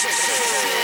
Sessions.